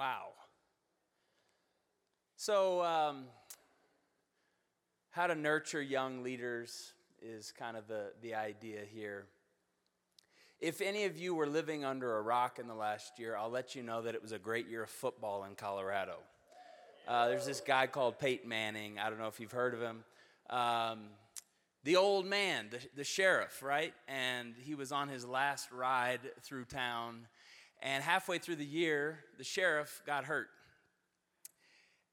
Wow. So, um, how to nurture young leaders is kind of the, the idea here. If any of you were living under a rock in the last year, I'll let you know that it was a great year of football in Colorado. Uh, there's this guy called Peyton Manning. I don't know if you've heard of him. Um, the old man, the, the sheriff, right? And he was on his last ride through town. And halfway through the year, the sheriff got hurt.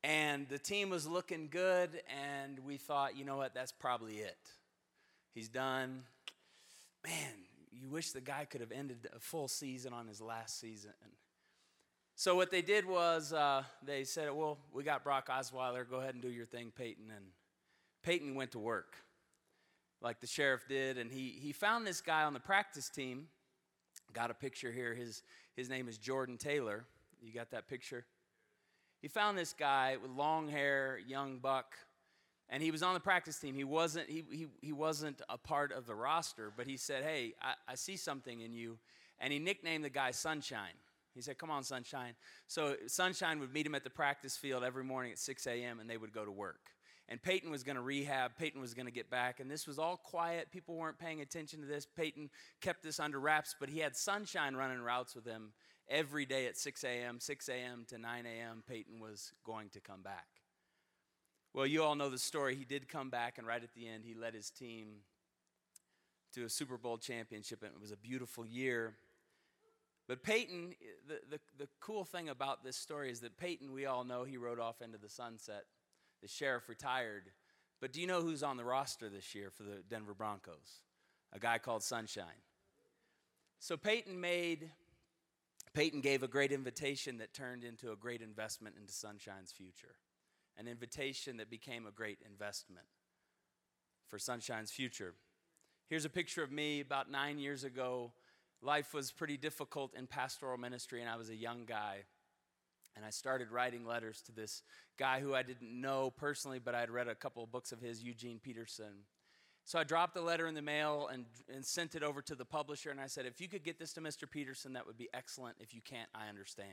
And the team was looking good, and we thought, you know what, that's probably it. He's done. Man, you wish the guy could have ended a full season on his last season. So what they did was uh, they said, well, we got Brock Osweiler. Go ahead and do your thing, Peyton. And Peyton went to work like the sheriff did, and he, he found this guy on the practice team. Got a picture here. His, his name is Jordan Taylor. You got that picture? He found this guy with long hair, young buck, and he was on the practice team. He wasn't, he, he, he wasn't a part of the roster, but he said, Hey, I, I see something in you. And he nicknamed the guy Sunshine. He said, Come on, Sunshine. So Sunshine would meet him at the practice field every morning at 6 a.m., and they would go to work. And Peyton was going to rehab. Peyton was going to get back. And this was all quiet. People weren't paying attention to this. Peyton kept this under wraps, but he had Sunshine running routes with him every day at 6 a.m., 6 a.m. to 9 a.m. Peyton was going to come back. Well, you all know the story. He did come back, and right at the end, he led his team to a Super Bowl championship, and it was a beautiful year. But Peyton, the, the, the cool thing about this story is that Peyton, we all know, he rode off into the sunset. The sheriff retired. But do you know who's on the roster this year for the Denver Broncos? A guy called Sunshine. So Peyton made, Peyton gave a great invitation that turned into a great investment into Sunshine's future an invitation that became a great investment for Sunshine's future. Here's a picture of me about nine years ago. Life was pretty difficult in pastoral ministry, and I was a young guy. And I started writing letters to this guy who I didn't know personally, but I'd read a couple of books of his, Eugene Peterson. So I dropped the letter in the mail and, and sent it over to the publisher, and I said, if you could get this to Mr. Peterson, that would be excellent. If you can't, I understand.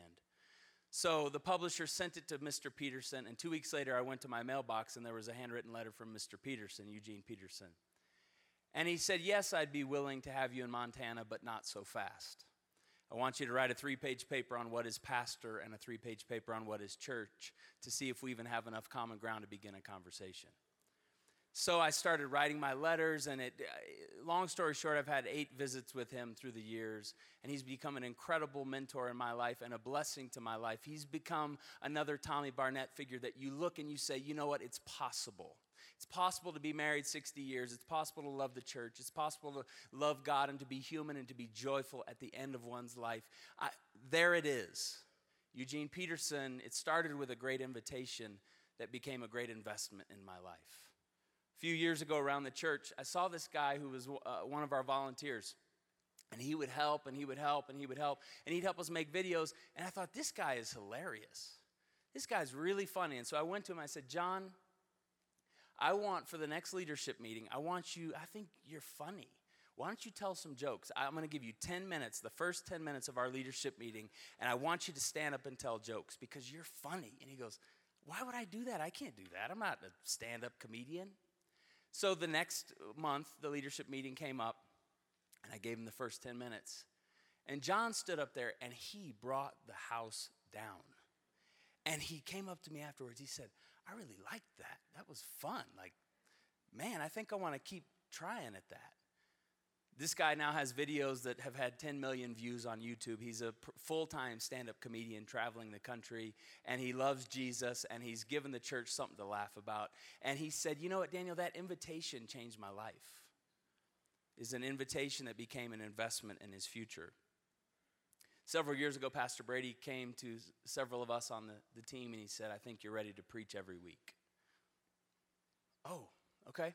So the publisher sent it to Mr. Peterson, and two weeks later, I went to my mailbox and there was a handwritten letter from Mr. Peterson, Eugene Peterson. And he said, Yes, I'd be willing to have you in Montana, but not so fast. I want you to write a three page paper on what is pastor and a three page paper on what is church to see if we even have enough common ground to begin a conversation. So I started writing my letters, and it, uh, long story short, I've had eight visits with him through the years, and he's become an incredible mentor in my life and a blessing to my life. He's become another Tommy Barnett figure that you look and you say, you know what, it's possible. It's possible to be married 60 years. It's possible to love the church. It's possible to love God and to be human and to be joyful at the end of one's life. I, there it is. Eugene Peterson, it started with a great invitation that became a great investment in my life. A few years ago around the church, I saw this guy who was uh, one of our volunteers. And he would help and he would help and he would help and he'd help us make videos. And I thought, this guy is hilarious. This guy's really funny. And so I went to him, I said, John, I want for the next leadership meeting, I want you, I think you're funny. Why don't you tell some jokes? I'm going to give you 10 minutes, the first 10 minutes of our leadership meeting, and I want you to stand up and tell jokes because you're funny. And he goes, Why would I do that? I can't do that. I'm not a stand up comedian. So the next month, the leadership meeting came up, and I gave him the first 10 minutes. And John stood up there and he brought the house down. And he came up to me afterwards. He said, I really liked that. That was fun. Like, man, I think I want to keep trying at that. This guy now has videos that have had 10 million views on YouTube. He's a full time stand up comedian traveling the country, and he loves Jesus, and he's given the church something to laugh about. And he said, You know what, Daniel, that invitation changed my life. Is an invitation that became an investment in his future. Several years ago, Pastor Brady came to several of us on the, the team and he said, I think you're ready to preach every week. Oh, okay.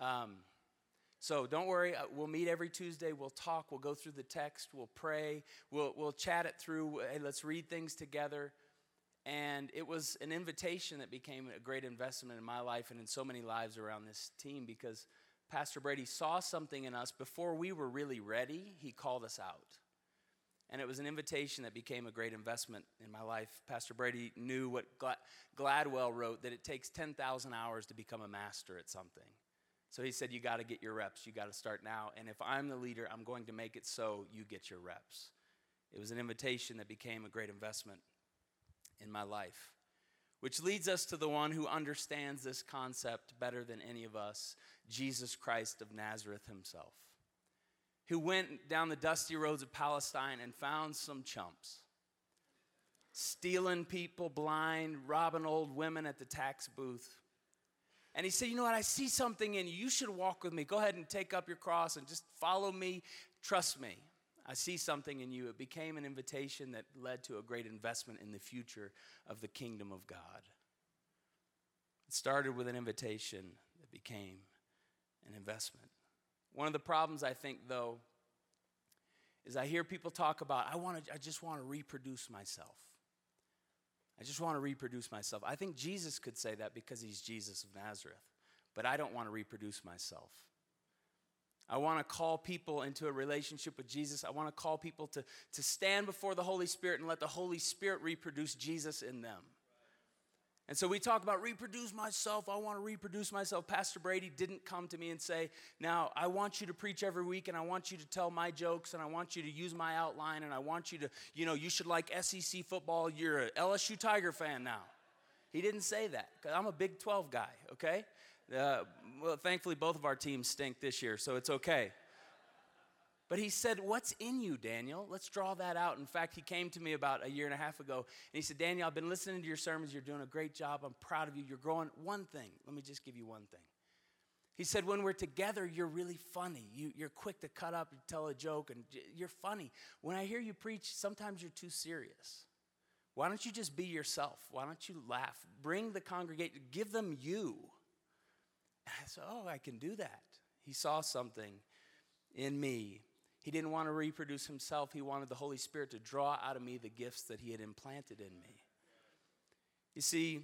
Um, so don't worry, uh, we'll meet every Tuesday. We'll talk, we'll go through the text, we'll pray, we'll, we'll chat it through. Hey, let's read things together. And it was an invitation that became a great investment in my life and in so many lives around this team because Pastor Brady saw something in us before we were really ready. He called us out. And it was an invitation that became a great investment in my life. Pastor Brady knew what Gladwell wrote that it takes 10,000 hours to become a master at something. So he said, You got to get your reps. You got to start now. And if I'm the leader, I'm going to make it so you get your reps. It was an invitation that became a great investment in my life. Which leads us to the one who understands this concept better than any of us Jesus Christ of Nazareth himself, who went down the dusty roads of Palestine and found some chumps, stealing people blind, robbing old women at the tax booth. And he said, You know what? I see something in you. You should walk with me. Go ahead and take up your cross and just follow me. Trust me. I see something in you. It became an invitation that led to a great investment in the future of the kingdom of God. It started with an invitation that became an investment. One of the problems I think though is I hear people talk about I want to I just want to reproduce myself. I just want to reproduce myself. I think Jesus could say that because he's Jesus of Nazareth. But I don't want to reproduce myself. I want to call people into a relationship with Jesus. I want to call people to, to stand before the Holy Spirit and let the Holy Spirit reproduce Jesus in them. And so we talk about reproduce myself. I want to reproduce myself. Pastor Brady didn't come to me and say, Now, I want you to preach every week and I want you to tell my jokes and I want you to use my outline and I want you to, you know, you should like SEC football. You're a LSU Tiger fan now. He didn't say that because I'm a Big 12 guy, okay? Uh, well, thankfully, both of our teams stink this year, so it's okay. But he said, What's in you, Daniel? Let's draw that out. In fact, he came to me about a year and a half ago and he said, Daniel, I've been listening to your sermons. You're doing a great job. I'm proud of you. You're growing. One thing, let me just give you one thing. He said, When we're together, you're really funny. You, are quick to cut up and tell a joke, and you're funny. When I hear you preach, sometimes you're too serious. Why don't you just be yourself? Why don't you laugh? Bring the congregation, give them you. And I said, Oh, I can do that. He saw something in me he didn't want to reproduce himself. He wanted the Holy Spirit to draw out of me the gifts that he had implanted in me. You see,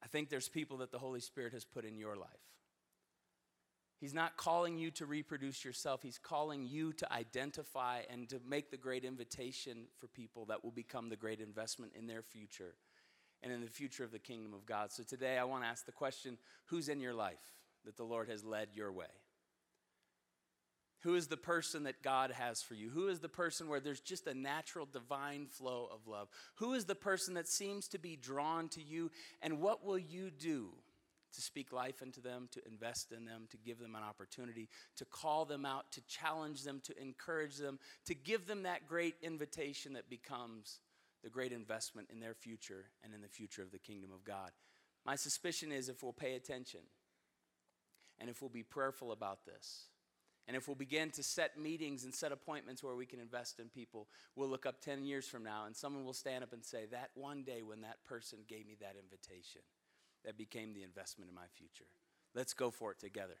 I think there's people that the Holy Spirit has put in your life. He's not calling you to reproduce yourself. He's calling you to identify and to make the great invitation for people that will become the great investment in their future and in the future of the kingdom of God. So today I want to ask the question who's in your life that the Lord has led your way? Who is the person that God has for you? Who is the person where there's just a natural divine flow of love? Who is the person that seems to be drawn to you? And what will you do to speak life into them, to invest in them, to give them an opportunity, to call them out, to challenge them, to encourage them, to give them that great invitation that becomes the great investment in their future and in the future of the kingdom of God? My suspicion is if we'll pay attention and if we'll be prayerful about this and if we'll begin to set meetings and set appointments where we can invest in people, we'll look up 10 years from now and someone will stand up and say, That one day when that person gave me that invitation, that became the investment in my future. Let's go for it together.